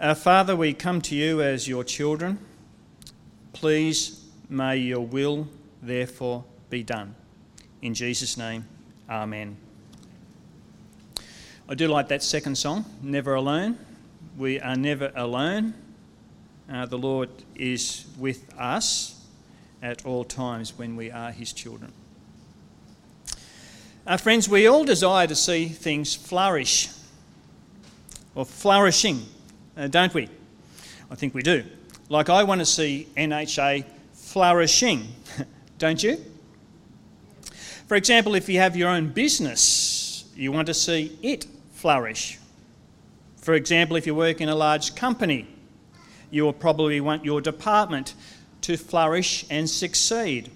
Our Father, we come to you as your children. Please may your will, therefore, be done. In Jesus' name, Amen. I do like that second song, Never Alone. We are never alone. Uh, the Lord is with us at all times when we are His children. Our friends, we all desire to see things flourish or flourishing, uh, don't we? I think we do. Like I want to see NHA flourishing, don't you? For example, if you have your own business, you want to see it flourish. For example, if you work in a large company, you will probably want your department to flourish and succeed.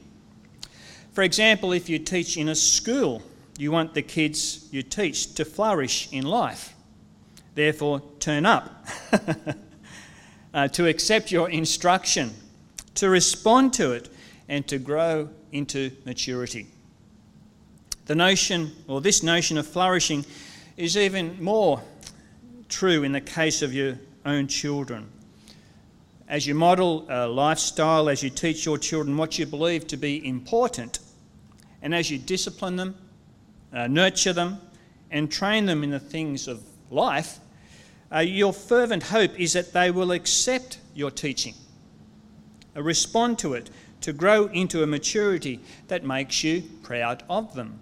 For example, if you teach in a school, you want the kids you teach to flourish in life. Therefore, turn up, uh, to accept your instruction, to respond to it, and to grow into maturity. The notion, or this notion of flourishing, is even more true in the case of your own children. As you model a lifestyle, as you teach your children what you believe to be important, and as you discipline them, uh, nurture them, and train them in the things of life, uh, your fervent hope is that they will accept your teaching, uh, respond to it, to grow into a maturity that makes you proud of them.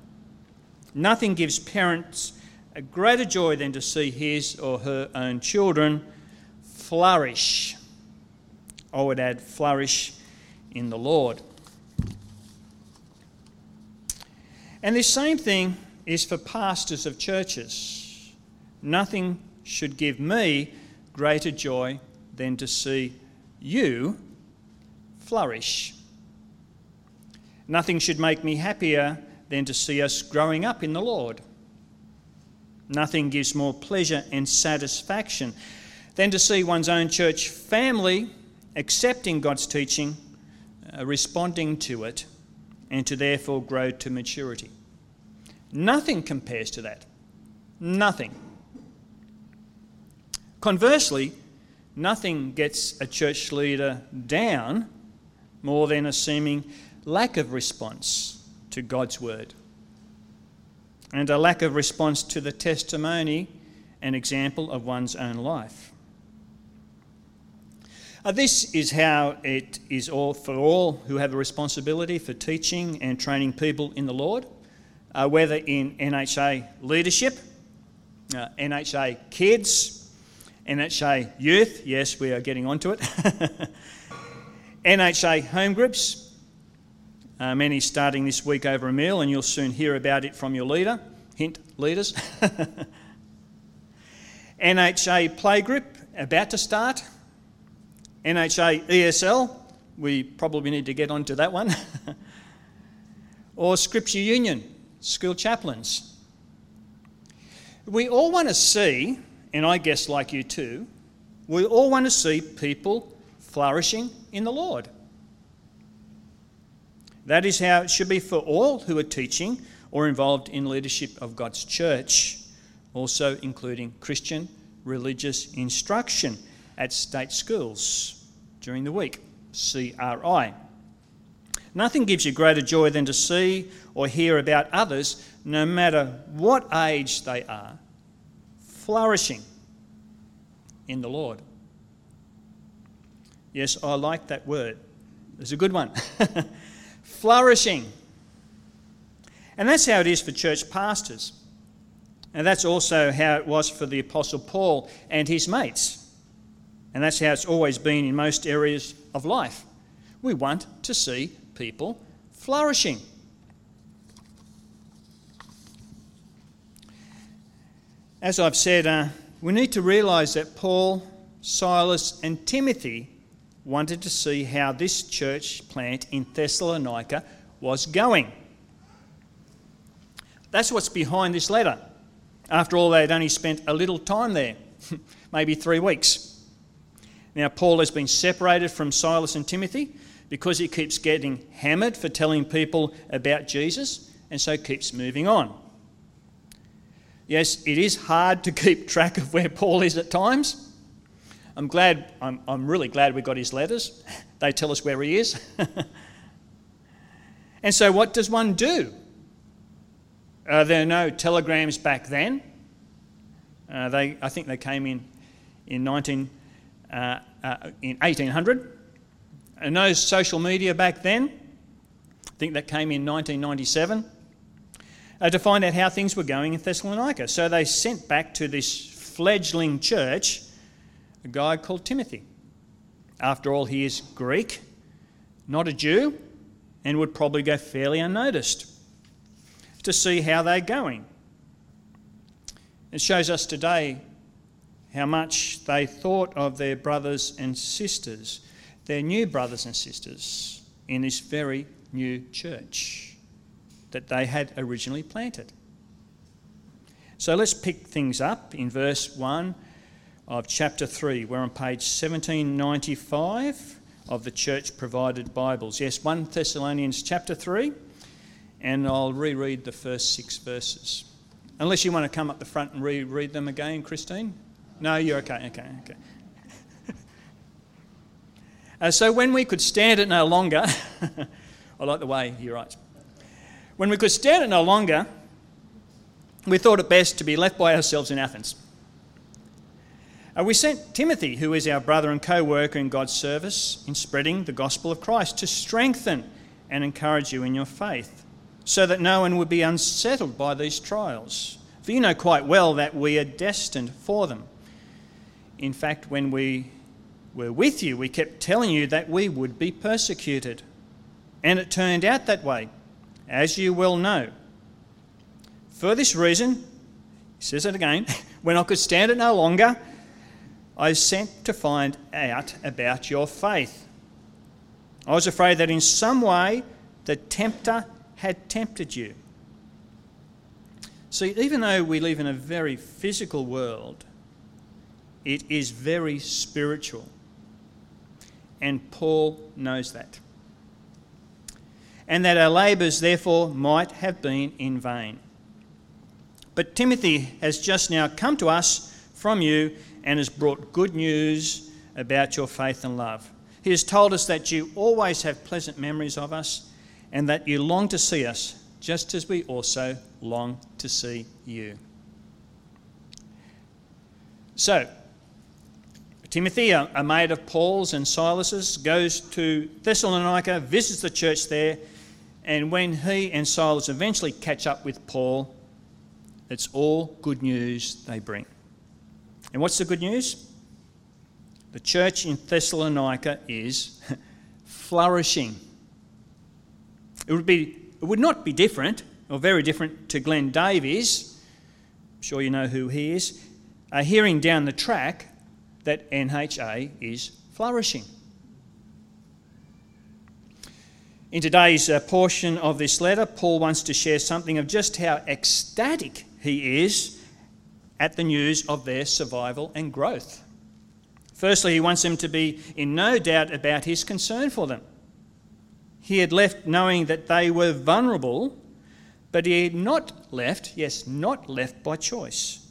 Nothing gives parents a greater joy than to see his or her own children flourish. I would add, flourish in the Lord. And this same thing is for pastors of churches. Nothing should give me greater joy than to see you flourish. Nothing should make me happier than to see us growing up in the Lord. Nothing gives more pleasure and satisfaction than to see one's own church family accepting God's teaching, uh, responding to it, and to therefore grow to maturity. Nothing compares to that. Nothing. Conversely, nothing gets a church leader down more than a seeming lack of response to God's word and a lack of response to the testimony and example of one's own life. Uh, this is how it is all for all who have a responsibility for teaching and training people in the Lord, uh, whether in NHA leadership, uh, NHA kids, NHA Youth, yes, we are getting onto it. NHA Home Groups, uh, many starting this week over a meal, and you'll soon hear about it from your leader. Hint, leaders. NHA Playgroup, about to start. NHA ESL, we probably need to get onto that one. or Scripture Union, school chaplains. We all want to see and I guess like you too, we all want to see people flourishing in the Lord. That is how it should be for all who are teaching or involved in leadership of God's church, also including Christian religious instruction at state schools during the week, CRI. Nothing gives you greater joy than to see or hear about others, no matter what age they are, flourishing in the Lord. Yes, I like that word. It's a good one. flourishing. And that's how it is for church pastors. And that's also how it was for the Apostle Paul and his mates. And that's how it's always been in most areas of life. We want to see people flourishing. As I've said, uh, we need to realize that Paul, Silas, and Timothy wanted to see how this church plant in Thessalonica was going. That's what's behind this letter. After all, they'd only spent a little time there, maybe three weeks. Now, Paul has been separated from Silas and Timothy because he keeps getting hammered for telling people about Jesus and so keeps moving on. Yes, it is hard to keep track of where Paul is at times, I'm glad, I'm, I'm really glad we got his letters. They tell us where he is. and so, what does one do? Uh, there are no telegrams back then. Uh, they, I think they came in in, 19, uh, uh in 1800. And no social media back then. I think that came in 1997. Uh, to find out how things were going in Thessalonica. So they sent back to this fledgling church a guy called Timothy. After all, he is Greek, not a Jew, and would probably go fairly unnoticed to see how they're going. It shows us today how much they thought of their brothers and sisters, their new brothers and sisters, in this very new church that they had originally planted. So let's pick things up in verse 1 of chapter 3. We're on page 1795 of the church provided Bibles. Yes, 1 Thessalonians chapter 3, and I'll reread the first six verses. Unless you want to come up the front and reread them again, Christine? No, you're okay, okay, okay. uh, so when we could stand it no longer, I like the way he writes. When we could stand it no longer, we thought it best to be left by ourselves in Athens. Uh, we sent Timothy, who is our brother and co worker in God's service in spreading the gospel of Christ, to strengthen and encourage you in your faith, so that no one would be unsettled by these trials. For you know quite well that we are destined for them. In fact, when we were with you, we kept telling you that we would be persecuted. And it turned out that way, as you well know. For this reason, he says it again, when I could stand it no longer, I sent to find out about your faith. I was afraid that in some way the tempter had tempted you. See, even though we live in a very physical world, it is very spiritual. And Paul knows that. And that our labours, therefore, might have been in vain. But Timothy has just now come to us from you and has brought good news about your faith and love. He has told us that you always have pleasant memories of us and that you long to see us, just as we also long to see you. So, Timothy, a mate of Paul's and Silas's, goes to Thessalonica, visits the church there, and when he and Silas eventually catch up with Paul, it's all good news they bring. And what's the good news? The church in Thessalonica is flourishing. It would, be, it would not be different, or very different, to Glenn Davies. I'm sure you know who he is. Uh, hearing down the track that NHA is flourishing. In today's uh, portion of this letter, Paul wants to share something of just how ecstatic he is at the news of their survival and growth. Firstly, he wants them to be in no doubt about his concern for them. He had left knowing that they were vulnerable, but he had not left, yes, not left by choice.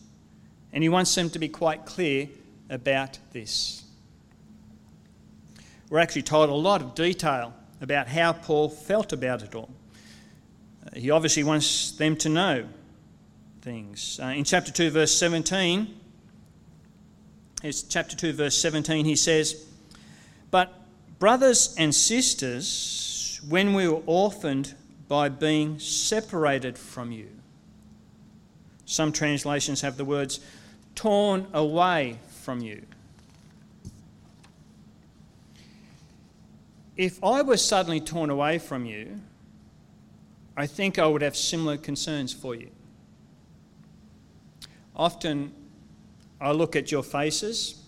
And he wants them to be quite clear about this. We're actually told a lot of detail about how Paul felt about it all. He obviously wants them to know things. Uh, in chapter 2, verse 17, it's chapter 2, verse 17, he says, But brothers and sisters, when we were orphaned by being separated from you. Some translations have the words torn away from you. If I were suddenly torn away from you, I think I would have similar concerns for you. Often I look at your faces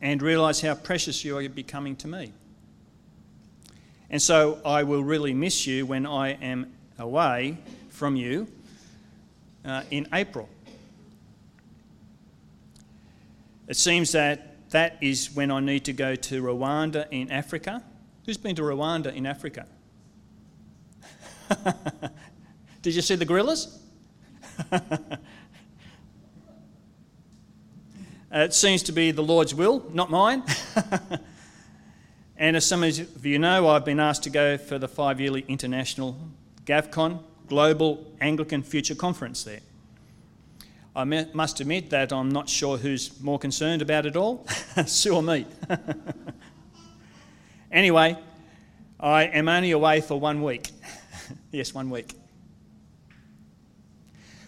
and realise how precious you are becoming to me. And so I will really miss you when I am away from you uh, in April. It seems that that is when I need to go to Rwanda in Africa. Who's been to Rwanda in Africa? Did you see the gorillas? uh, it seems to be the Lord's will, not mine. and as some of you know, I've been asked to go for the five yearly international GAFCON, Global Anglican Future Conference there. I must admit that I'm not sure who's more concerned about it all, Sue or me. anyway, I am only away for one week. yes, one week.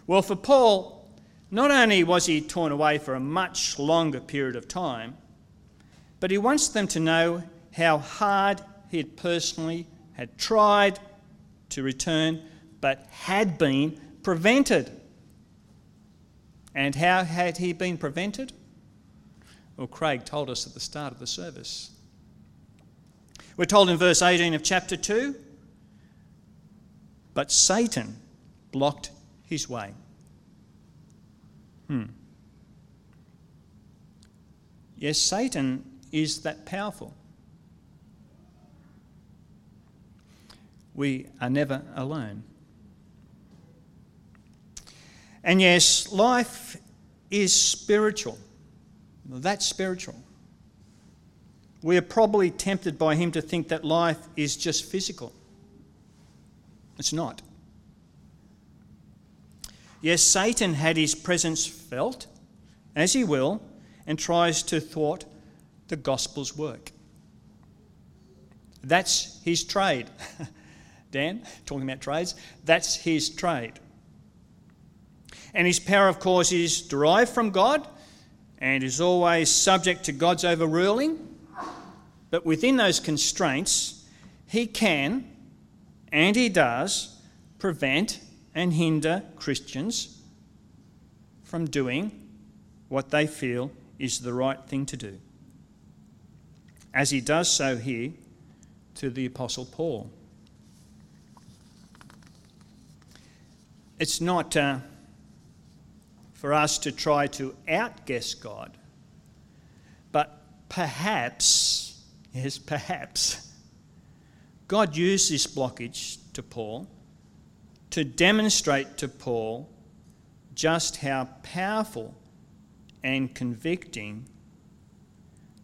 Well, for Paul, not only was he torn away for a much longer period of time, but he wants them to know how hard he had personally had tried to return, but had been prevented. And how had he been prevented? Well, Craig told us at the start of the service. We're told in verse 18 of chapter 2 but Satan blocked his way. Hmm. Yes, Satan is that powerful. We are never alone. And yes, life is spiritual. That's spiritual. We are probably tempted by him to think that life is just physical. It's not. Yes, Satan had his presence felt, as he will, and tries to thwart the gospel's work. That's his trade. Dan, talking about trades, that's his trade. And his power, of course, is derived from God and is always subject to God's overruling. But within those constraints, he can, and he does, prevent and hinder Christians from doing what they feel is the right thing to do. As he does so here to the Apostle Paul. It's not uh, for us to try to outguess God, but perhaps, yes, perhaps, God used this blockage to Paul to demonstrate to Paul just how powerful and convicting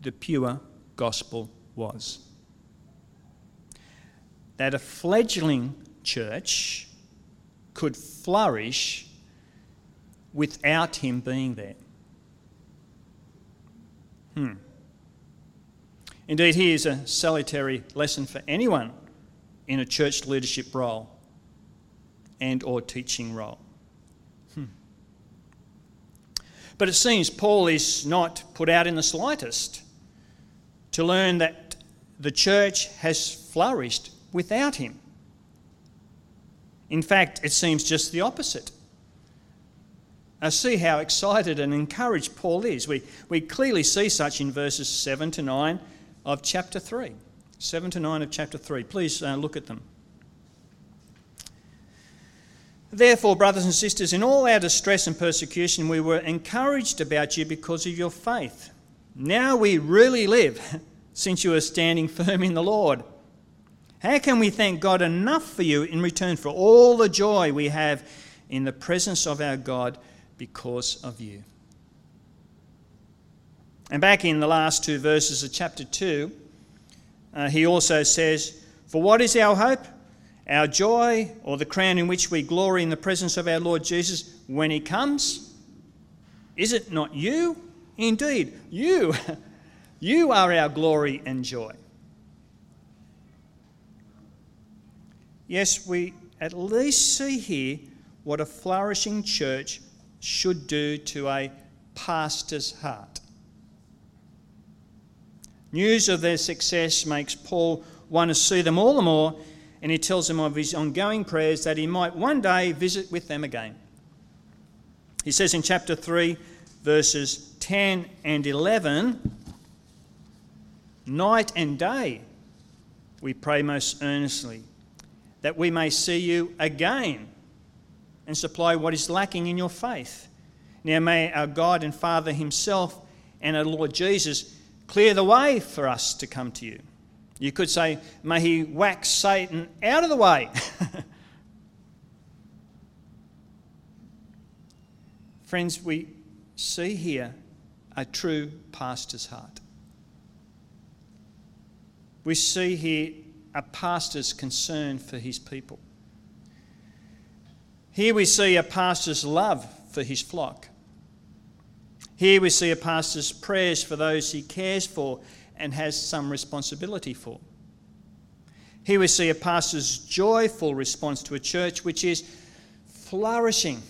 the pure gospel was. That a fledgling church could flourish without him being there. Hmm. Indeed, here's a salutary lesson for anyone in a church leadership role and or teaching role. Hmm. But it seems Paul is not put out in the slightest to learn that the church has flourished without him. In fact, it seems just the opposite. See how excited and encouraged Paul is. We, we clearly see such in verses 7 to 9 of chapter 3. 7 to 9 of chapter 3. Please uh, look at them. Therefore, brothers and sisters, in all our distress and persecution, we were encouraged about you because of your faith. Now we really live, since you are standing firm in the Lord. How can we thank God enough for you in return for all the joy we have in the presence of our God because of you? And back in the last two verses of chapter 2, uh, he also says, For what is our hope? our joy or the crown in which we glory in the presence of our Lord Jesus when he comes? Is it not you? Indeed, you. You are our glory and joy. Yes, we at least see here what a flourishing church should do to a pastor's heart. News of their success makes Paul want to see them all the more and he tells them of his ongoing prayers that he might one day visit with them again. He says in chapter 3, verses 10 and 11 Night and day we pray most earnestly that we may see you again and supply what is lacking in your faith. Now may our God and Father Himself and our Lord Jesus clear the way for us to come to you. You could say, May he wax Satan out of the way. Friends, we see here a true pastor's heart. We see here a pastor's concern for his people. Here we see a pastor's love for his flock. Here we see a pastor's prayers for those he cares for and has some responsibility for. Here we see a pastor's joyful response to a church which is flourishing.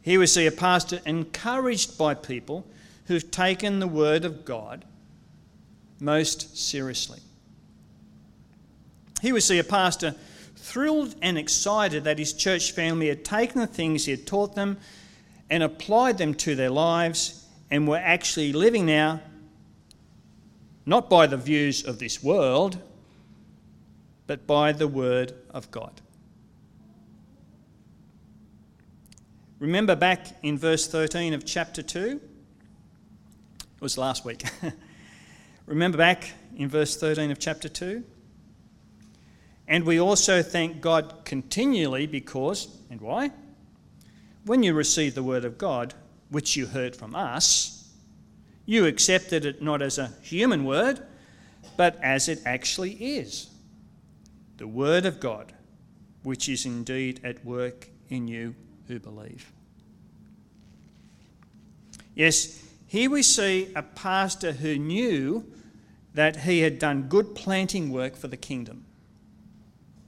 Here we see a pastor encouraged by people who've taken the word of God most seriously. Here we see a pastor thrilled and excited that his church family had taken the things he had taught them and applied them to their lives and were actually living now not by the views of this world, but by the Word of God. Remember back in verse 13 of chapter 2? It was last week. Remember back in verse 13 of chapter 2? And we also thank God continually because, and why? When you received the word of God, which you heard from us, you accepted it not as a human word, but as it actually is the word of God, which is indeed at work in you who believe. Yes, here we see a pastor who knew that he had done good planting work for the kingdom.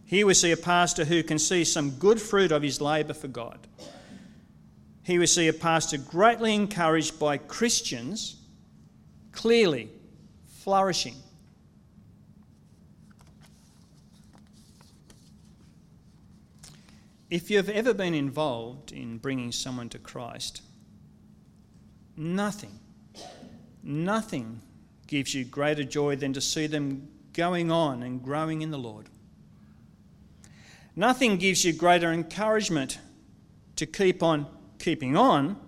Here we see a pastor who can see some good fruit of his labour for God. Here we see a pastor greatly encouraged by Christians, clearly flourishing. If you've ever been involved in bringing someone to Christ, nothing, nothing gives you greater joy than to see them going on and growing in the Lord. Nothing gives you greater encouragement to keep on keeping on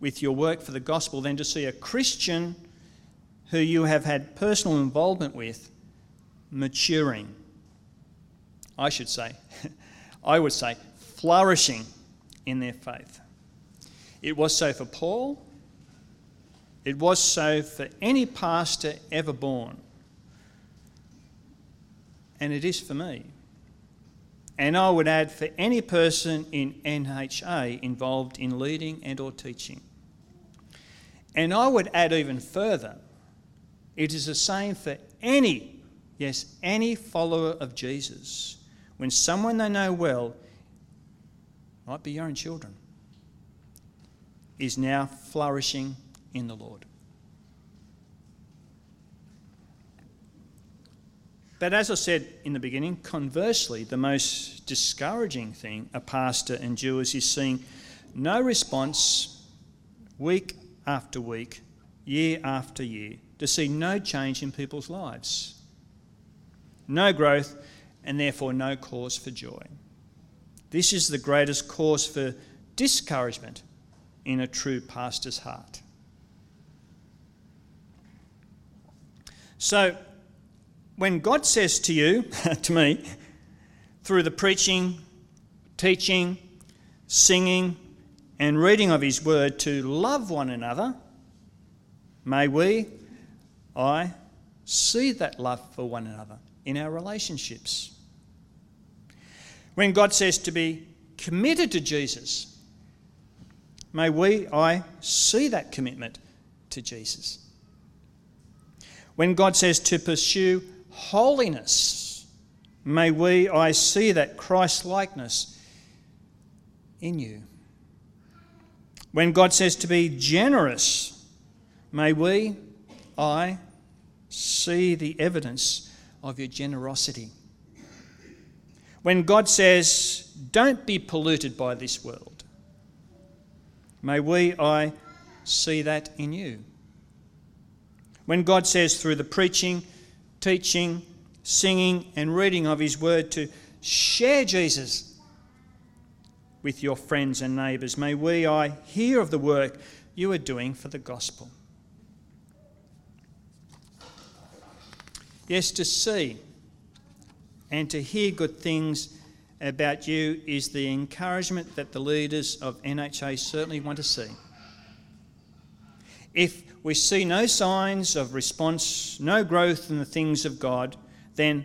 with your work for the gospel than to see a Christian who you have had personal involvement with maturing. I should say, I would say, flourishing in their faith. It was so for Paul, it was so for any pastor ever born, and it is for me. And I would add for any person in NHA involved in leading and or teaching. And I would add even further, it is the same for any, yes, any follower of Jesus. When someone they know well, might be your own children, is now flourishing in the Lord. But as I said in the beginning, conversely, the most discouraging thing a pastor endures is seeing no response week after week, year after year, to see no change in people's lives. No growth, and therefore no cause for joy. This is the greatest cause for discouragement in a true pastor's heart. So, when God says to you, to me, through the preaching, teaching, singing, and reading of His Word to love one another, may we, I, see that love for one another in our relationships. When God says to be committed to Jesus, may we, I, see that commitment to Jesus. When God says to pursue holiness. May we, I see that Christ likeness in you. When God says to be generous, may we, I, see the evidence of your generosity. When God says, don't be polluted by this world, may we, I, see that in you. When God says through the preaching, teaching, singing, and reading of His Word to share Jesus with your friends and neighbours. May we, I, hear of the work you are doing for the gospel. Yes, to see and to hear good things about you is the encouragement that the leaders of NHA certainly want to see. If we see no signs of response, no growth in the things of God, then,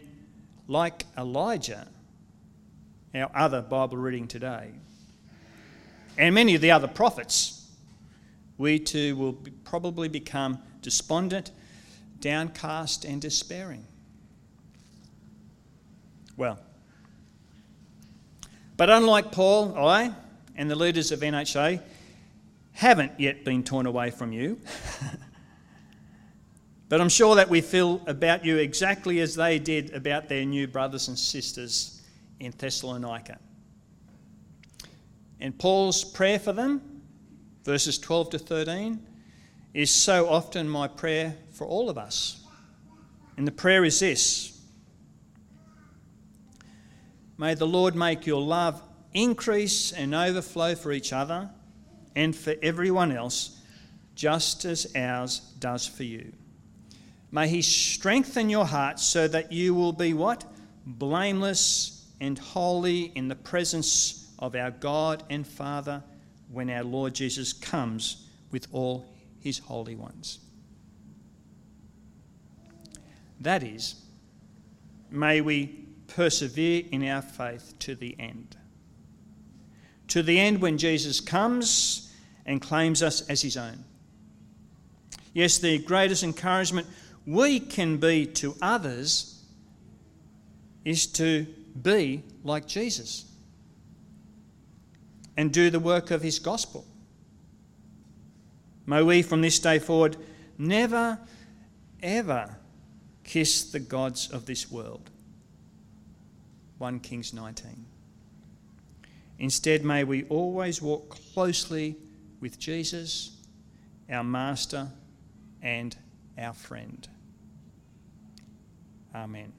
like Elijah, our other Bible reading today, and many of the other prophets, we too will be, probably become despondent, downcast, and despairing. Well, but unlike Paul, I and the leaders of NHA haven't yet been torn away from you. but I'm sure that we feel about you exactly as they did about their new brothers and sisters in Thessalonica. And Paul's prayer for them, verses 12 to 13, is so often my prayer for all of us. And the prayer is this May the Lord make your love increase and overflow for each other and for everyone else, just as ours does for you. May He strengthen your hearts so that you will be what? Blameless and holy in the presence of our God and Father when our Lord Jesus comes with all His holy ones. That is, may we persevere in our faith to the end. To the end when Jesus comes and claims us as his own. Yes, the greatest encouragement we can be to others is to be like Jesus and do the work of his gospel. May we from this day forward never, ever kiss the gods of this world. 1 Kings 19. Instead, may we always walk closely with Jesus, our Master and our friend. Amen.